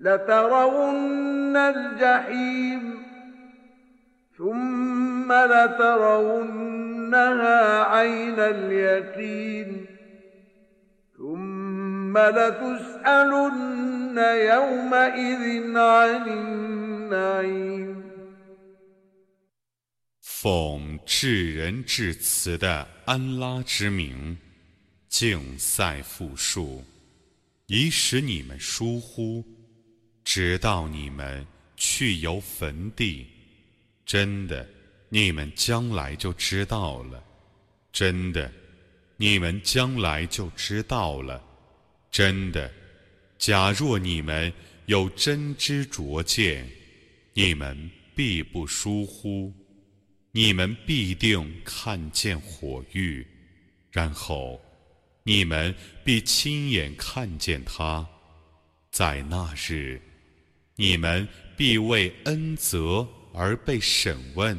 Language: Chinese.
لترون الجحيم ثم لترونها عين اليقين ثم لتسألن يومئذ عن النعيم 奉至仁至慈的安拉之名，竞赛复述，以使你们疏忽， 直到你们去游坟地。真的，你们将来就知道了；真的，你们将来就知道了；真的，假若你们有真知灼见，你们必不疏忽。你们必定看见火狱，然后你们必亲眼看见它。在那日，你们必为恩泽而被审问。